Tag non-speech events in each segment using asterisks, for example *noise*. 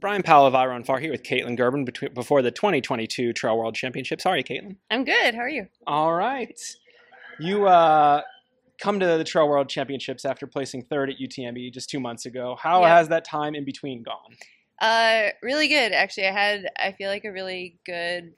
Bryon Powell of iRunFar here with Kaytlyn Gerbin between, before the 2022 Trail World Championships. How are you, Kaytlyn? I'm good. How are you? All right. You uh, come to the Trail World Championships after placing third at UTMB just two months ago. How Yeah. has that time in between gone? Uh, really good. Actually, I had I feel like a really good,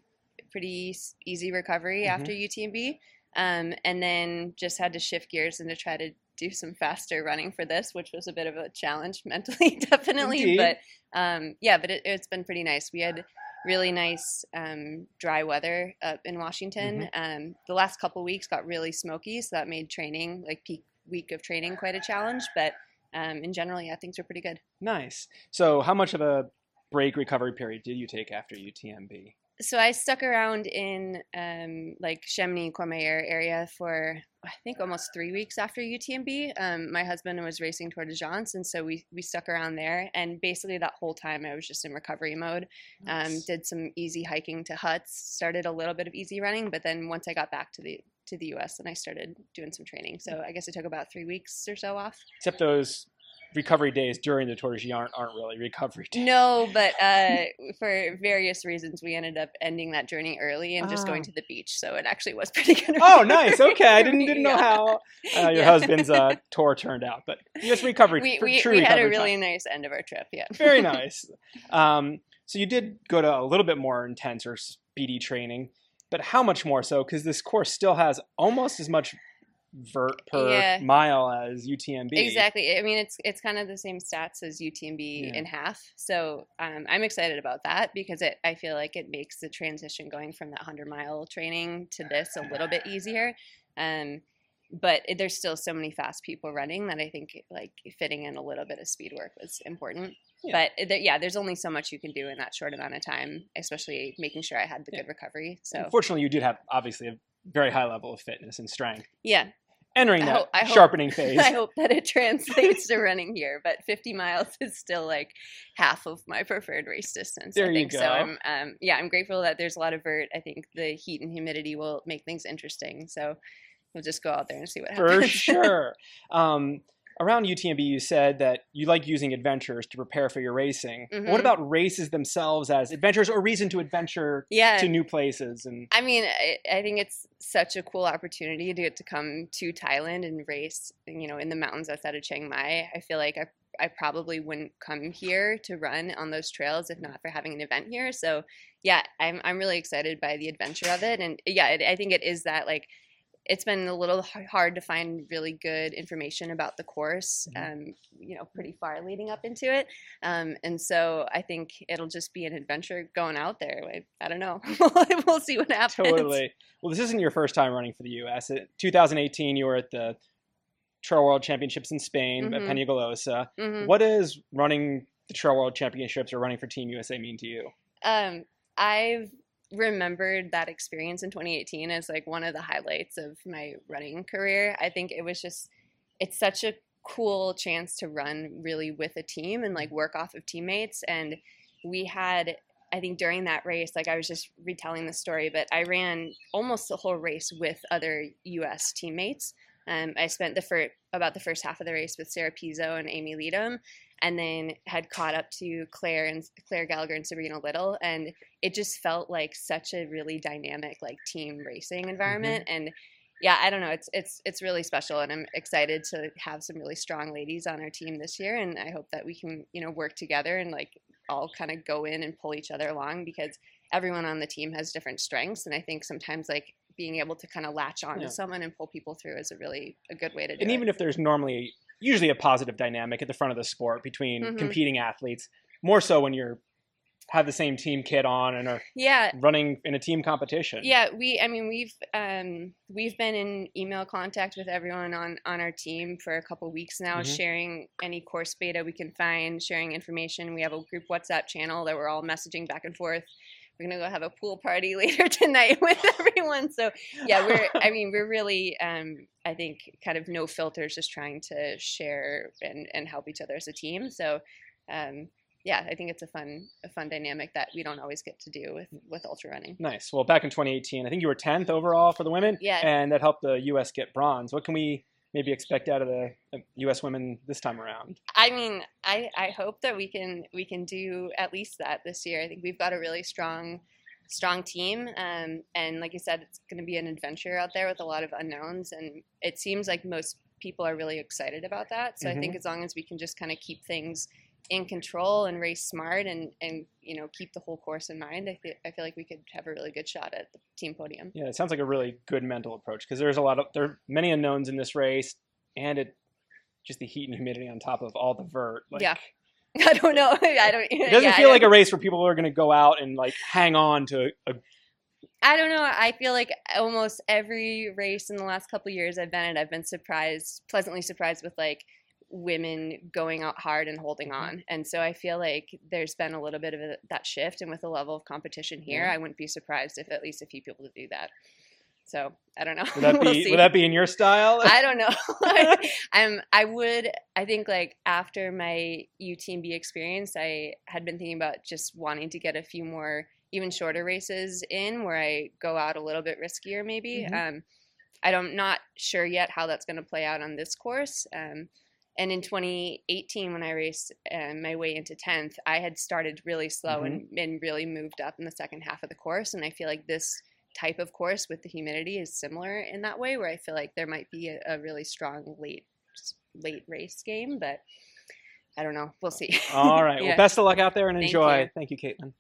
pretty easy recovery Mhm. after UTMB, um, and then just had to shift gears and to try to do some faster running for this, which was a bit of a challenge *laughs* mentally, *laughs* definitely. Indeed. But um, yeah, but it, it's been pretty nice. We had really nice um, dry weather up in Washington. Um, the last couple weeks got really smoky, so that made training like peak week of training quite a challenge. But um, in general, yeah, things were pretty good. Nice. So, how much of a break recovery period did you take after UTMB? So I stuck around in um, like Chamonix Courmayeur area for I think almost three weeks after UTMB. Um, my husband was racing Tor des Géants, and so we we stuck around there. And basically that whole time I was just in recovery mode. Um, did some easy hiking to huts, started a little bit of easy running, but then once I got back to the to the U.S. and I started doing some training. So I guess it took about three weeks or so off. Except those recovery days during the Tour de aren't, aren't really recovery days. No, but uh, *laughs* for various reasons, we ended up ending that journey early and just going Ah. to the beach. So it actually was *laughs* pretty good. Oh, nice. *laughs* Okay, I didn't didn't know how uh, your Yeah. husband's uh, tour turned out, but just recovery. We, we, we had a recovery time. really nice end of our trip. Yeah. Very nice. Um, so you did go to a little bit more intense or speedy training, but how much more so? Because this course still has almost as much vert per Yeah. mile as UTMB. Exactly. I mean, it's it's kind of the same stats as UTMB Yeah. in half. So um, I'm excited about that because it I feel like it makes the transition going from that 100 mile training to this a little bit easier. Um, but it- there's still so many fast people running that I think like fitting in a little bit of speed work was important. Yeah. But there, yeah, there's only so much you can do in that short amount of time, especially making sure I had the good recovery. So Unfortunately, you did have obviously a very high level of fitness and strength. yeah, Entering I that hope- I hope- sharpening *laughs* phase. I hope that it translates to running here, but 50 miles *laughs* is still like half of my preferred race distance. There I you think. go. So I'm, um, yeah, I'm grateful that there's a lot of vert. I think the heat and humidity will make things interesting. So we'll just go out there and see what happens. For *laughs* sure. Um, around UTMB, you said that you like using adventures to prepare for your racing. What Mhm. about races themselves as adventures or reason to adventure yeah. to new places? And I mean, I, I think it's such a cool opportunity to get to come to Thailand and race, you know, in the mountains outside of Chiang Mai. I feel like I, I probably wouldn't come here to run on those trails if not for having an event here. So, yeah, I'm I'm really excited by the adventure of it, and yeah, it, I think it is that like. It's been a little hard to find really good information about the course, Mhm. um, you know, pretty far leading up into it. Um, and so I think it'll just be an adventure going out there. I, I don't know. *laughs* we'll see what happens. Totally. Well, this isn't your first time running for the U.S. In 2018, you were at the Trail World Championships in Spain at Mhm. Peñagolosa. Mhm. What does running the Trail World Championships or running for Team USA mean to you? Um, I've remembered that experience in 2018 as like one of the highlights of my running career. I think it was just, it's such a cool chance to run really with a team and like work off of teammates. And we had, I think during that race, like I was just retelling the story, but I ran almost the whole race with other US teammates. Um, I spent the first about the first half of the race with Sarah Pizzo and Amy Leedham, and then had caught up to Clare and Clare Gallagher and Sabrina Little, and it just felt like such a really dynamic like team racing mm-hmm. environment. And yeah, I don't know, it's it's it's really special, and I'm excited to have some really strong ladies on our team this year, and I hope that we can you know work together and like all kind of go in and pull each other along because everyone on the team has different strengths, and I think sometimes like being able to kind of latch on Yeah. to someone and pull people through is a really a good way to do And it. And even if there's normally usually a positive dynamic at the front of the sport between Mhm. competing athletes, more so when you're have the same team kit on and are yeah, running in a team competition. Yeah, we. I mean, we've um, we've been in email contact with everyone on on our team for a couple weeks now, Mhm. sharing any course beta we can find, sharing information. We have a group WhatsApp channel that we're all messaging back and forth. We're gonna go have a pool party *laughs* later tonight with *laughs* everyone. So yeah, we're. I mean, we're *laughs* really. Um, I think kind of no filters, just trying to share and and help each other as a team. So. Um, yeah, I think it's a fun, a fun dynamic that we don't always get to do with with ultra running. Nice. Well, back in 2018, I think you were 10th overall for the women. Yeah. And that helped the U.S. get bronze. What can we maybe expect out of the uh, U.S. women this time around? I mean, I, I hope that we can we can do at least that this year. I think we've got a really strong strong team, um, and like you said, it's going to be an adventure out there with a lot of unknowns, and it seems like most people are really excited about that. So mm-hmm. I think as long as we can just kind of keep things in control and race smart and and you know keep the whole course in mind I feel, I feel like we could have a really good shot at the team podium yeah it sounds like a really good mental approach because there's a lot of there are many unknowns in this race and it just the heat and humidity on top of all the vert like, yeah *laughs* I don't know. *laughs* I don't. It doesn't yeah, feel like a race where people are going to go out and like hang on to a. I don't know. I feel like almost every race in the last couple years I've been at, I've been surprised, pleasantly surprised with like women going out hard and holding mm-hmm. on. And so I feel like there's been a little bit of a, that shift. And with the level of competition here, yeah. I wouldn't be surprised if at least a few people do that. So I don't know. Would that *laughs* we'll be would that be in your style? I don't know. *laughs* *laughs* I'm I would I think like after my UTMB experience, I had been thinking about just wanting to get a few more even shorter races in where I go out a little bit riskier maybe. Mm-hmm. Um, I don't not sure yet how that's going to play out on this course. Um, and in 2018, when I raced uh, my way into 10th, I had started really slow mm-hmm. and, and really moved up in the second half of the course. And I feel like this type of course with the humidity is similar in that way, where I feel like there might be a, a really strong late late race game, but I don't know. We'll see. All right. *laughs* yeah. Well, best of luck out there and enjoy. Thank you, Thank you Kaytlyn.